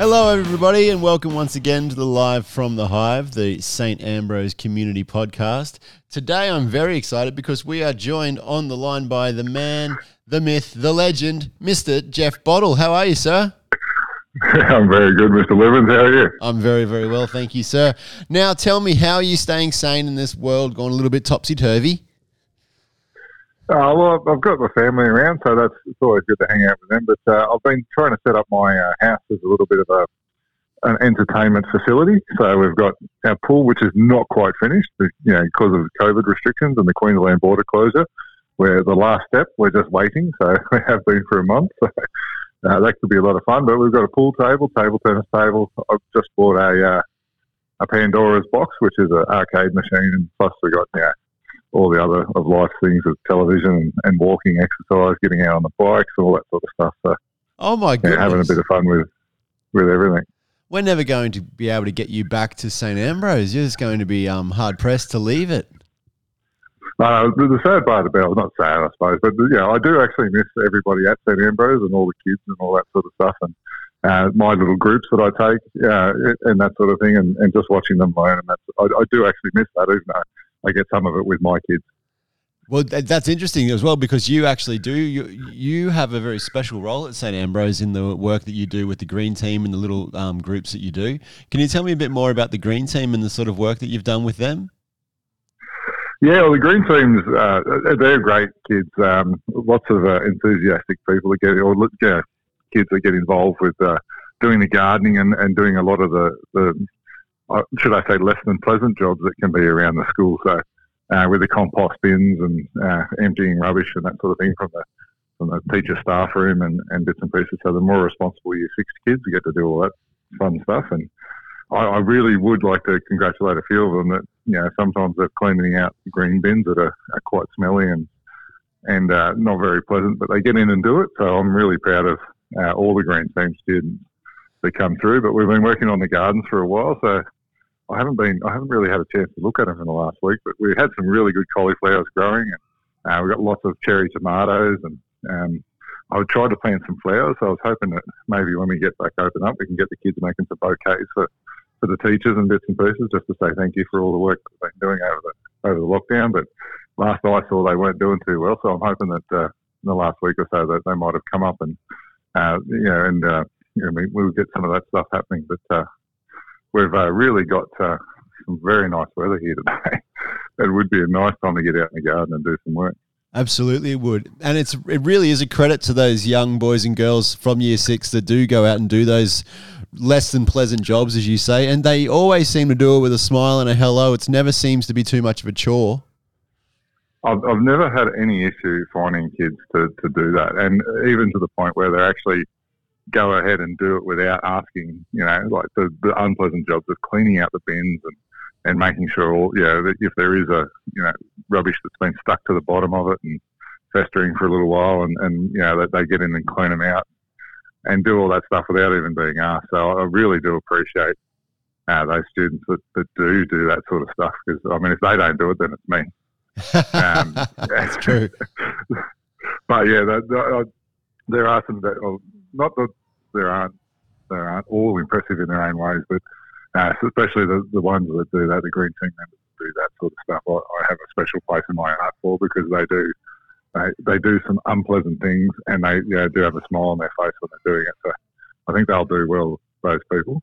Hello, everybody, and welcome once again to the Live from the Hive, the St. Ambrose Community Podcast. Today, I'm very excited because we are joined on the line by the man, the myth, the legend, Mr. Jeff Bottle. How are you, sir? I'm very good, Mr. Livens. How are you? I'm very, very well, thank you, sir. Now, tell me, how are you staying sane in this world gone a little bit topsy turvy? Uh, well, I've got my family around, so that's it's always good to hang out with them. But uh, I've been trying to set up my uh, house as a little bit of a an entertainment facility. So we've got our pool, which is not quite finished, you know, because of COVID restrictions and the Queensland border closure. Where the last step, we're just waiting. So we have been for a month. So uh, that could be a lot of fun. But we've got a pool table, table tennis table. I've just bought a uh, a Pandora's box, which is an arcade machine, and plus we got yeah all the other of life things of television and, walking, exercise, getting out on the bikes, all that sort of stuff. So, oh my goodness, yeah, having a bit of fun with with everything. We're never going to be able to get you back to St Ambrose. You're just going to be um, hard pressed to leave it. Uh, the, the sad part about it, not sad, I suppose, but yeah, I do actually miss everybody at St Ambrose and all the kids and all that sort of stuff, and uh, my little groups that I take uh, and that sort of thing, and, and just watching them learn. And that's I, I do actually miss that, even though I get some of it with my kids. Well, that's interesting as well because you actually do you you have a very special role at St Ambrose in the work that you do with the green team and the little um, groups that you do. Can you tell me a bit more about the green team and the sort of work that you've done with them? Yeah, well, the green teams, uh, they're great kids. Um, lots of uh, enthusiastic people that get, or you know, kids that get involved with uh, doing the gardening and, and doing a lot of the, the should I say, less than pleasant jobs that can be around the school. So, uh, with the compost bins and uh, emptying rubbish and that sort of thing from the from the teacher staff room and, and bits and pieces. So, the more responsible year six kids you get to do all that fun stuff and I, I, really would like to congratulate a few of them that you know sometimes they're cleaning out green bins that are, are quite smelly and and uh, not very pleasant, but they get in and do it. So I'm really proud of uh, all the green team students that come through. But we've been working on the gardens for a while, so I haven't been I haven't really had a chance to look at them in the last week. But we had some really good cauliflowers growing, and uh, we got lots of cherry tomatoes and. Um, I tried to plant some flowers, so I was hoping that maybe when we get back open up, we can get the kids making some bouquets for for the teachers and bits and pieces, just to say thank you for all the work they've been doing over the over the lockdown. But last I saw, they weren't doing too well, so I'm hoping that uh, in the last week or so that they might have come up and uh, you know and uh, you know, we'll get some of that stuff happening. But uh, we've uh, really got uh, some very nice weather here today. it would be a nice time to get out in the garden and do some work. Absolutely, it would, and it's it really is a credit to those young boys and girls from Year Six that do go out and do those less than pleasant jobs, as you say, and they always seem to do it with a smile and a hello. It never seems to be too much of a chore. I've, I've never had any issue finding kids to, to do that, and even to the point where they're actually go ahead and do it without asking. You know, like the, the unpleasant jobs of cleaning out the bins and and making sure all you know that if there is a you know rubbish that's been stuck to the bottom of it and festering for a little while, and and you know that they get in and clean them out and do all that stuff without even being asked. So I really do appreciate uh, those students that, that do do that sort of stuff because I mean, if they don't do it, then it's me. Um, That's true. but yeah, that, that, there are some that, well, not that there aren't there aren't all impressive in their own ways, but uh, especially the, the ones that do that, the green team members do that sort of stuff. I, I have a special place in my heart for because they do they, they do some unpleasant things and they yeah, do have a smile on their face when they're doing it. So I think they'll do well, those people.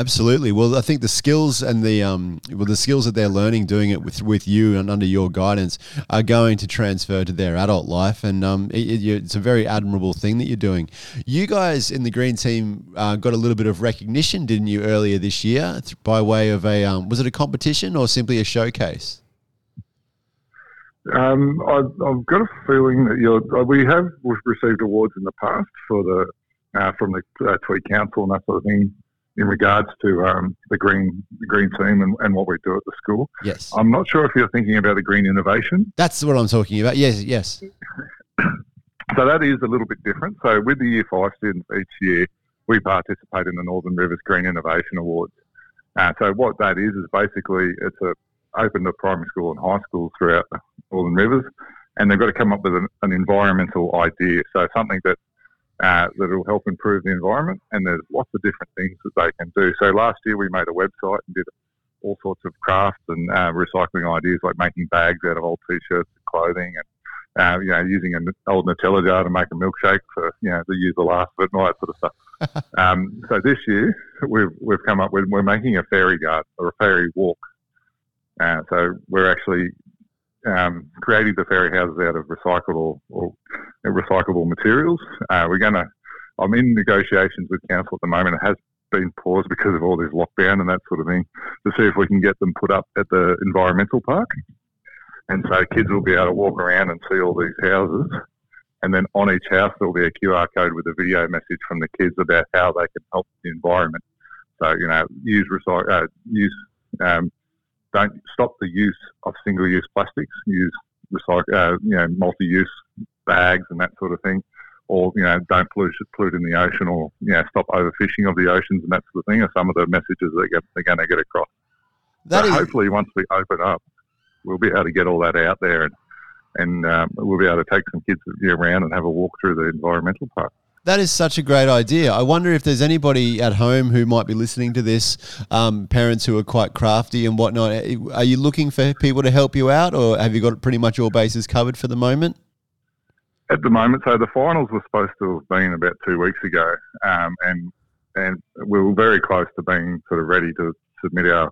Absolutely. Well, I think the skills and the um, well, the skills that they're learning doing it with with you and under your guidance are going to transfer to their adult life, and um, it, it's a very admirable thing that you're doing. You guys in the green team uh, got a little bit of recognition, didn't you, earlier this year by way of a um, was it a competition or simply a showcase? Um, I've, I've, got a feeling that you're, uh, we have received awards in the past for the uh, from the uh, Tweed Council and that sort of thing in regards to um, the green the green team and, and, what we do at the school. Yes, I'm not sure if you're thinking about the green innovation. That's what I'm talking about. Yes, yes. so that is a little bit different. So with the Year Five students each year, we participate in the Northern Rivers Green Innovation Awards. Uh, so what that is is basically it's a open to primary school and high schools throughout Northern Rivers, and they've got to come up with an, an environmental idea. So something that uh, that will help improve the environment. And there's lots of different things that they can do. So last year we made a website and did all sorts of crafts and uh, recycling ideas like making bags out of old t-shirts and clothing and uh, you know, using an old Nutella jar to make a milkshake for, you know, to use the last bit of it and all that sort of stuff. um, so this year we've, we've come up with, we're making a fairy garden or a fairy walk. Uh, so we're actually um, creating the fairy houses out of recyclable or recyclable materials. Uh, we're going to, I'm in negotiations with council at the moment. It has been paused because of all this lockdown and that sort of thing to see if we can get them put up at the environmental park. And so kids will be able to walk around and see all these houses. And then on each house, there'll be a QR code with a video message from the kids about how they can help the environment. So, you know, use recycle, uh, use, um, don't stop the use of single use plastics, use recycle, uh, you know, multi use bags and that sort of thing. Or, you know, don't pollute, pollute in the ocean or, you know, stop overfishing of the oceans and that sort of thing are some of the messages that they're going to get across. That hopefully once we open up, we'll be able to get all that out there and and um, we'll be able to take some kids around and have a walk through the environmental park. That is such a great idea. I wonder if there's anybody at home who might be listening to this, um, parents who are quite crafty and whatnot. Are you looking for people to help you out, or have you got pretty much all bases covered for the moment? At the moment, so the finals were supposed to have been about two weeks ago, um, and and we were very close to being sort of ready to submit our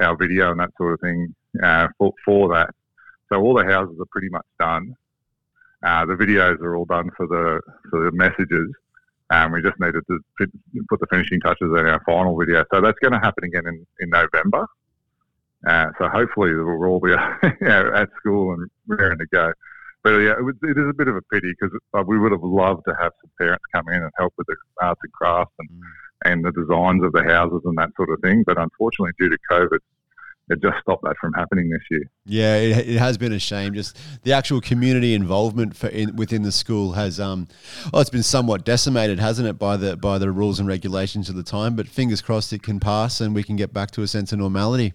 our video and that sort of thing uh, for, for that. So all the houses are pretty much done. Uh, the videos are all done for the for the messages, and we just needed to put the finishing touches on our final video. So that's going to happen again in, in November. Uh, so hopefully we'll all be you know, at school and raring to go. But yeah, it, it is a bit of a pity because uh, we would have loved to have some parents come in and help with the arts and crafts and, mm. and the designs of the houses and that sort of thing. But unfortunately, due to COVID, it just stopped that from happening this year. Yeah, it, it has been a shame. Just the actual community involvement for in, within the school has, um, well, it's been somewhat decimated, hasn't it, by the by the rules and regulations of the time. But fingers crossed, it can pass and we can get back to a sense of normality.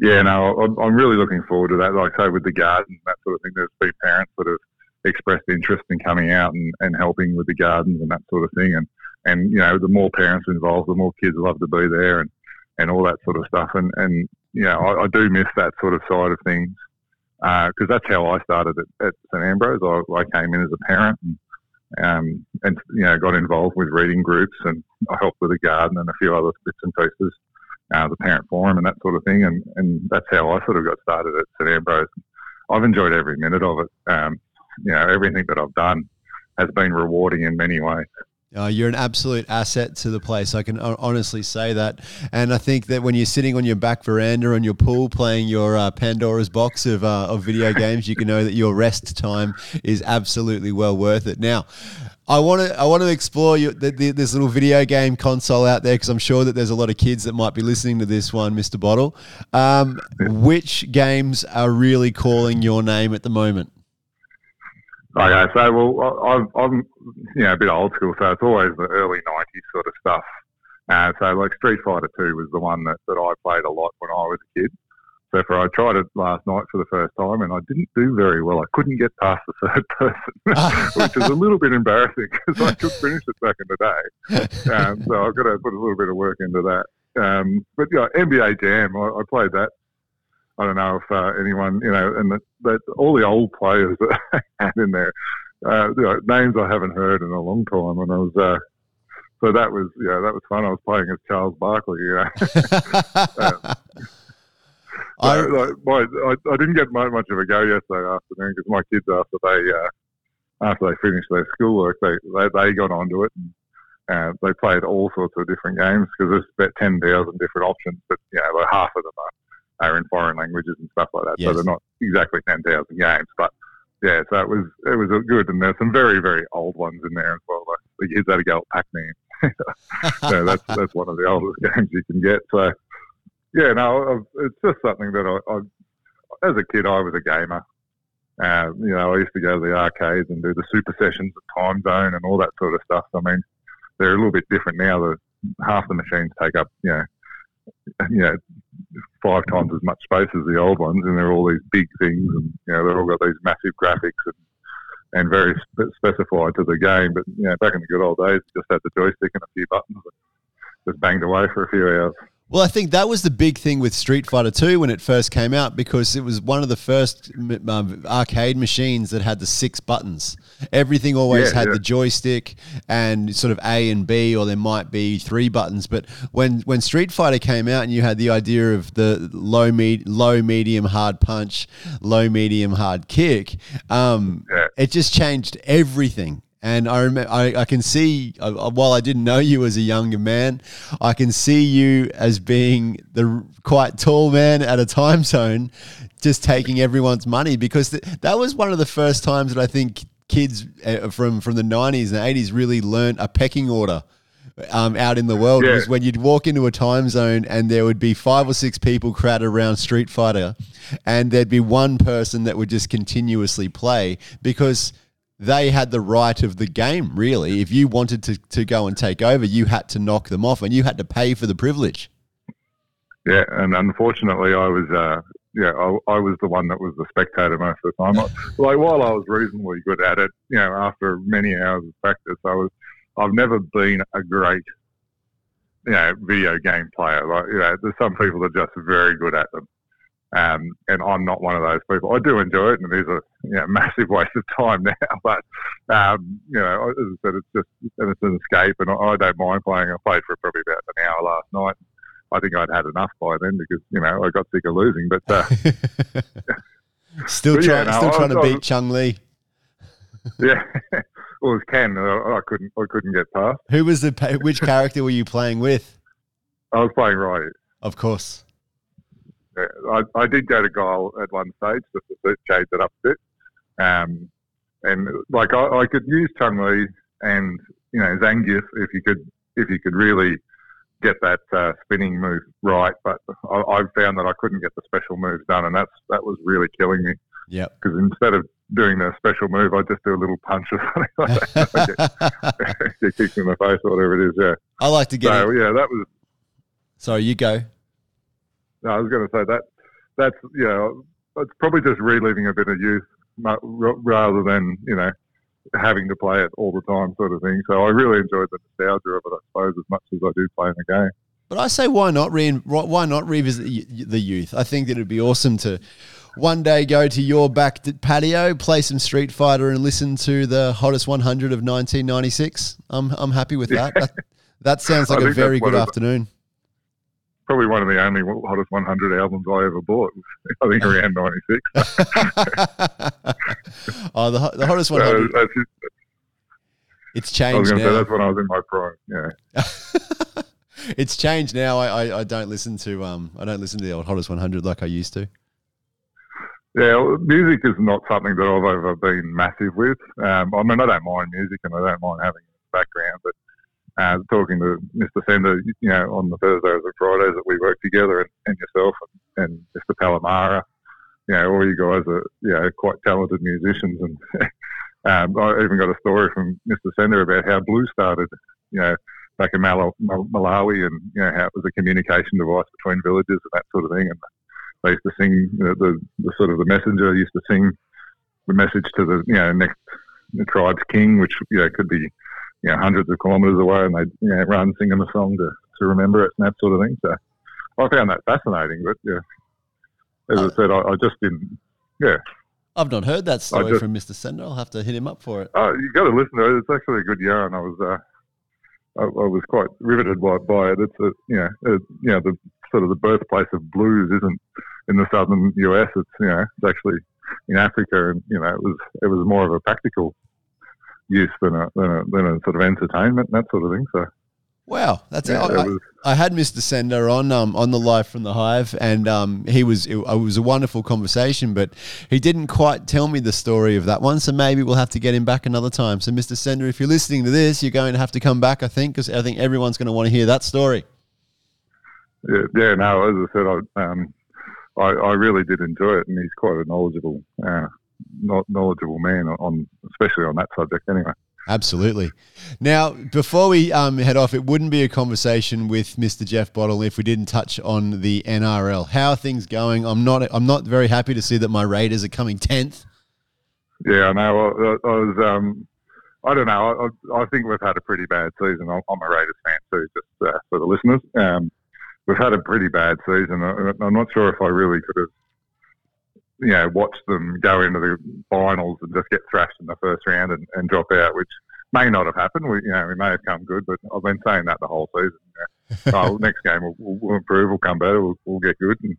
Yeah, no, I'm really looking forward to that. Like I say, with the garden, that sort of thing. There's been parents that have expressed interest in coming out and, and helping with the gardens and that sort of thing. And and you know, the more parents involved, the more kids love to be there. And and all that sort of stuff. And, and you know, I, I do miss that sort of side of things because uh, that's how I started at, at St Ambrose. I, I, came in as a parent and, um, and you know got involved with reading groups and I helped with the garden and a few other bits and pieces, uh, the parent forum and that sort of thing. And, and that's how I sort of got started at St Ambrose. I've enjoyed every minute of it. Um, you know, everything that I've done has been rewarding in many ways. Uh, you're an absolute asset to the place. I can honestly say that. And I think that when you're sitting on your back veranda on your pool playing your uh, Pandora's box of, uh, of video games, you can know that your rest time is absolutely well worth it. Now, I want to I want to explore your, the, the, this little video game console out there because I'm sure that there's a lot of kids that might be listening to this one, Mr. Bottle. Um, which games are really calling your name at the moment? Okay, so well, I'm, I'm you know a bit old school, so it's always the early '90s sort of stuff. Uh, so like Street Fighter Two was the one that, that I played a lot when I was a kid. So for I tried it last night for the first time, and I didn't do very well. I couldn't get past the third person, which is a little bit embarrassing because I could finish it back in the day. Um, so I've got to put a little bit of work into that. Um, but yeah, NBA Jam, I, I played that I don't know if uh, anyone, you know, and that all the old players that I had in there, uh, you know, names I haven't heard in a long time. And I was, uh, so that was, yeah, that was fun. I was playing as Charles Barkley, you know. uh, I, like, my, I, I, didn't get much of a go yesterday afternoon because my kids, after they uh, after they finished their schoolwork, they, they, they got onto it and uh, they played all sorts of different games because there's about 10,000 different options, but, you know, like half of them are are in foreign languages and stuff like that. Yes. So they're not exactly 10,000 games, but yeah, so it was it was good, and there's some very very old ones in there as well. Like the kids had to go at Pac-Man. so that's that's one of the oldest games you can get. So yeah, no, it's just something that I, I as a kid I was a gamer. Uh, you know, I used to go to the arcades and do the super sessions at Timezone and all that sort of stuff. I mean, they're a little bit different now. The half the machines take up, you know, you know, five times as much space as the old ones, and they're all these big things, and you know they've all got these massive graphics and and very spe- specified to the game. But you know, back in the good old days, you just had the joystick and a few buttons, and just banged away for a few hours. Well, I think that was the big thing with Street Fighter 2 when it first came out because it was one of the first um, arcade machines that had the six buttons. Everything always Yeah, had yeah. the joystick and sort of A and B, or there might be three buttons. But when, when Street Fighter came out and you had the idea of the low, med- low medium, hard punch, low, medium, hard kick, um, Yeah. it just changed everything. And I remember, I, I can see, uh, while I didn't know you as a younger man, I can see you as being the quite tall man at a Timezone, just taking everyone's money because th- that was one of the first times that I think kids uh, from from the nineties and eighties really learnt a pecking order. Um, out in the world Yeah. was when you'd walk into a Timezone and there would be five or six people crowded around Street Fighter, and there'd be one person that would just continuously play because they had the right of the game, really. If you wanted to, to go and take over, you had to knock them off and you had to pay for the privilege. Yeah, and unfortunately, I was, uh, yeah, I, I was the one that was the spectator most of the time. Like while I was reasonably good at it, you know, after many hours of practice, I was, I've never been a great, you know, video game player. Like, you know, there's some people that are just very good at them. Um, and I'm not one of those people. I do enjoy it, and it is a you know, massive waste of time now. But um, you know, as I said, it's just and it's an escape, and I, I don't mind playing. I played for probably about an hour last night. I think I'd had enough by then because you know I got sick of losing. But uh, still But yeah, trying, no, still I trying to I beat Chung Lee. yeah, well, it was Ken. I, I couldn't. I couldn't get past. Who was the which character were you playing with? I was playing right. Of course. I, I did go to Guile at one stage just to change it up a bit. Um, and like I, I could use Chung Li and you know Zangief if you could if you could really get that uh, spinning move right. But I, I found that I couldn't get the special moves done, and that's that was really killing me Yeah, because instead of doing the special move, I just do a little punch or something like that. Get, get kicked in the face or whatever it is. Yeah. I like to get. So it. yeah, that was Sorry, you go. No, I was going to say that that's you know it's probably just reliving a bit of youth rather than you know having to play it all the time sort of thing. So I really enjoyed the nostalgia of it, I suppose, as much as I do playing the game. But I say, why not re- why not revisit the youth? I think that it'd be awesome to one day go to your back patio, play some Street Fighter, and listen to the hottest 100 of 1996. I'm I'm happy with that. That, that sounds like a very good afternoon. Probably one of the only hottest 100 albums I ever bought. I think around '96. oh, the, the hottest So 100. that's just, It's I was changed say now. that's when I was in my prime. Yeah. it's changed now. I, I, I don't listen to um I don't listen to the old hottest 100 like I used to. Yeah, music is not something that I've ever been massive with. Um, I mean, I don't mind music and I don't mind having it in the background, but uh, talking to Mr. Sender, you know, on the Thursdays and Fridays that we work together, and, and yourself and, and Mr. Palomara, you know, all you guys are, you know, quite talented musicians. And um, I even got a story from Mr. Sender about how blues started, you know, back in Mal- Mal- Malawi, and you know how it was a communication device between villages and that sort of thing. And they used to sing the, the, the sort of the messenger used to sing the message to the you know next the tribe's king, which you know could be you know hundreds of kilometres away, and they you know run singing a song to, to remember it and that sort of thing. So I found that fascinating, but yeah, as I said, I, I just didn't. Yeah, I've not heard that story just- from Mr. Sender. I'll have to hit him up for it. oh, you got to listen to it. It's actually a good yarn. I was. Uh, I, I was quite riveted by, by it. It's a, you know, uh you know, the sort of the birthplace of blues isn't in the southern US. It's you know, it's actually in Africa, and you know, it was it was more of a practical use than a than a, than a sort of entertainment and that sort of thing. So Wow, that's yeah, I, it I- was. I had Mr. Sender on um, on the live from the Hive, and um, he was it, was a wonderful conversation, but he didn't quite tell me the story of that one. So maybe we'll have to get him back another time. So, Mr. Sender, if you're listening to this, you're going to have to come back, I think, because I think everyone's going to want to hear that story. Yeah, yeah, no, as I said, I, um, I, I really did enjoy it, and he's quite a knowledgeable, uh, knowledgeable man on, especially on that subject. Anyway, Absolutely. Now, before we um, head off, it wouldn't be a conversation with Mr. Jeff Bottle if we didn't touch on the NRL. How are things going? I'm not. I'm not very happy to see that my Raiders are coming tenth. Yeah, I know. I, I was. Um, I don't know. I, I, think we've had a pretty bad season. I'm a Raiders fan too, just uh, for the listeners. Um, we've had a pretty bad season. I'm not sure if I really could have, you know, watched them go into the finals and just get thrashed in the first round and, and drop out, which may not have happened. We, you know, we may have come good, but I've been saying that the whole season. You know. oh, next game we'll, we'll, improve, we'll come better, we'll, we'll get good, and,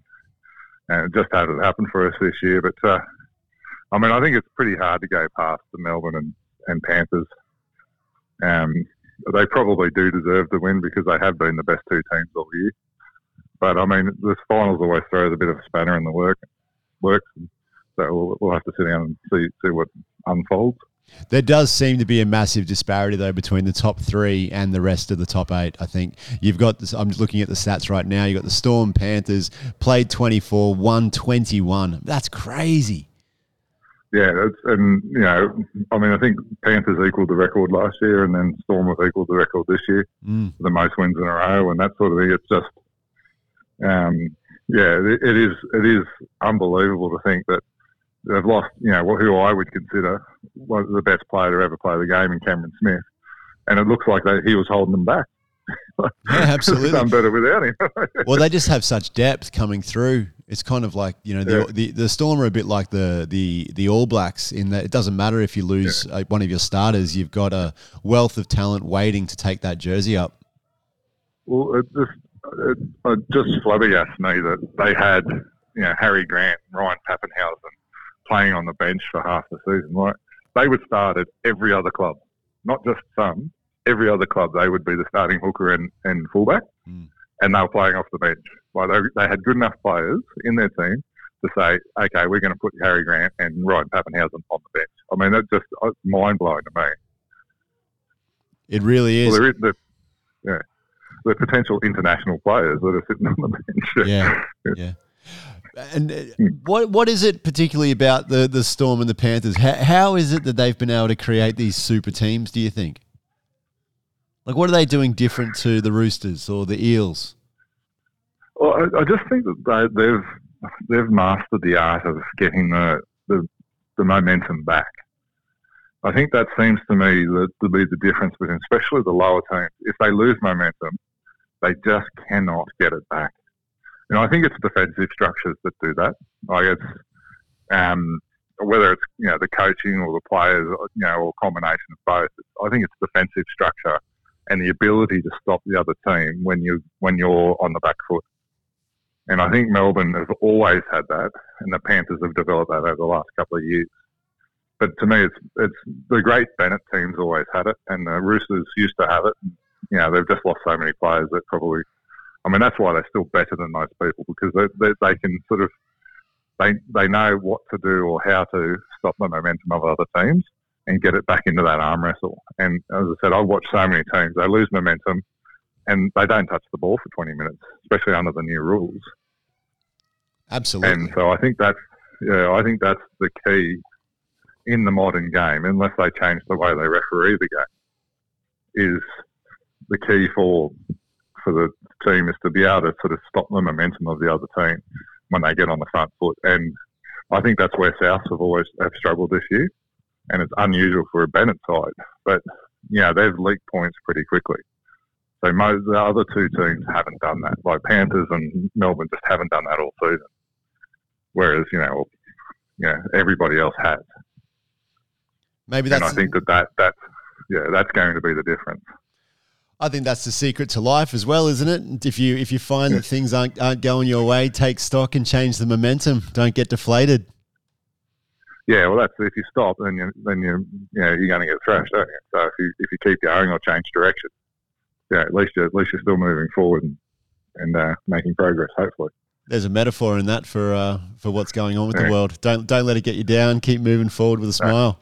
and it just hasn't happened for us this year. But uh, I mean, I think it's pretty hard to go past the Melbourne and, and Panthers. Um, they probably do deserve the win because they have been the best two teams all year. But I mean, this finals always throws a bit of a spanner in the work works. So we'll, we'll have to sit down and see see what unfolds. There does seem to be a massive disparity though between the top three and the rest of the top eight. I think you've got this. I'm just looking at the stats right now. You've got the Storm Panthers played 24, won 21. That's crazy. Yeah, and you know, I mean, I think Panthers equaled the record last year, and then Storm have equaled the record this year, mm. the most wins in a row, and that sort of thing. It's just, um, yeah, it, is it is unbelievable to think that they've lost, you know, who I would consider was the best player to ever play the game in Cameron Smith, and it looks like they, he was holding them back. yeah, absolutely. Done better without him. well, they just have such depth coming through. It's kind of like you know the, yeah. the, the Storm are a bit like the the the All Blacks in that it doesn't matter if you lose yeah. Uh, one of your starters, you've got a wealth of talent waiting to take that jersey up. Well, it just it, it just flabbergasted me that they had you know Harry Grant, Ryan Papenhuyzen playing on the bench for half the season. Like they would start at every other club, not just some. Every other club, they would be the starting hooker and, and fullback, mm. and they were playing off the bench. Like they, they had good enough players in their team to say, okay, we're going to put Harry Grant and Ryan Papenhuyzen on the bench. I mean, that's just uh, mind blowing to me. It really is. Well, there is the, yeah, the potential international players that are sitting on the bench. Yeah, yeah. And uh, what what is it particularly about the the Storm and the Panthers? How, how is it that they've been able to create these super teams? Do you think? Like, what are they doing different to the Roosters or the Eels? Well, I, I just think that they, they've they've mastered the art of getting the, the, the momentum back. I think that seems to me that to be the difference between, especially the lower teams. If they lose momentum, they just cannot get it back. Know, I think it's defensive structures that do that. Like it's um, whether it's you know the coaching or the players, you know, or combination of both. I think it's defensive structure and the ability to stop the other team when you when you're on the back foot. And I think Melbourne have always had that, and the Panthers have developed that over the last couple of years. But to me, it's it's the great Bennett teams always had it, and the Roosters used to have it. You know, they've just lost so many players that probably I mean, that's why they're still better than most people because they, they, they can sort of they they know what to do or how to stop the momentum of other teams and get it back into that arm wrestle. And as I said, I've watched so many teams they lose momentum and they don't touch the ball for 20 minutes, especially under the new rules. Absolutely. And so I think that's yeah, I think that's the key in the modern game, unless they change the way they referee the game, is the key for for the team is to be able to sort of stop the momentum of the other team when they get on the front foot. And I think that's where Souths have always have struggled this year, and it's unusual for a Bennett side. But you know they've leaked points pretty quickly. So most, the other two teams haven't done that. Like Panthers and Melbourne just haven't done that all season. Whereas you know, you know everybody else has. Maybe that's. And I think that that that yeah that's going to be the difference. I think that's the secret to life as well, isn't it? If you if you find that things aren't aren't going your way, take stock and change the momentum. Don't get deflated. Yeah, well, that's if you stop, then you then you you know you're going to get thrashed, don't you? So if you if you keep going or change direction, yeah, at least you at least you're still moving forward and, and uh, making progress. Hopefully, there's a metaphor in that for uh, for what's going on with yeah. the world. Don't don't let it get you down. Keep moving forward with a smile.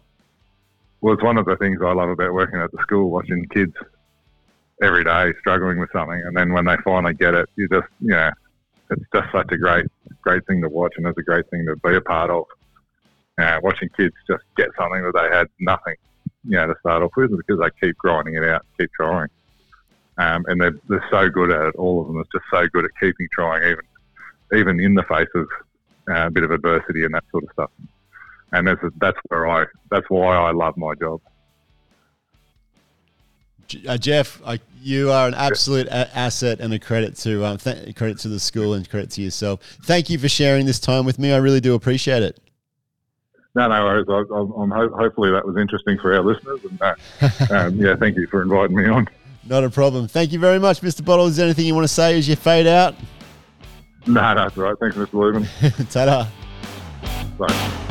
Well, it's one of the things I love about working at the school, watching kids every day struggling with something, and then when they finally get it, you just you know, it's just such a great great thing to watch, and it's a great thing to be a part of. Watching kids just get something that they had nothing, you know, to start off with, because they keep grinding it out, keep trying, um, and they're they're so good at it. All of them are just so good at keeping trying, even even in the face of uh, a bit of adversity and that sort of stuff. and that's that's where I that's why I love my job. Uh, Jeff, I, you are an absolute a- asset and a credit to um, th- credit to the school and credit to yourself. Thank you for sharing this time with me. I really do appreciate it. No, no worries. I, I'm, ho- hopefully that was interesting for our listeners, and uh, um, yeah, thank you for inviting me on. Not a problem. Thank you very much, Mr. Bottle. Is there anything you want to say as you fade out? No, no, that's all right. Thanks, Mr. Lubin. Ta-da. Bye.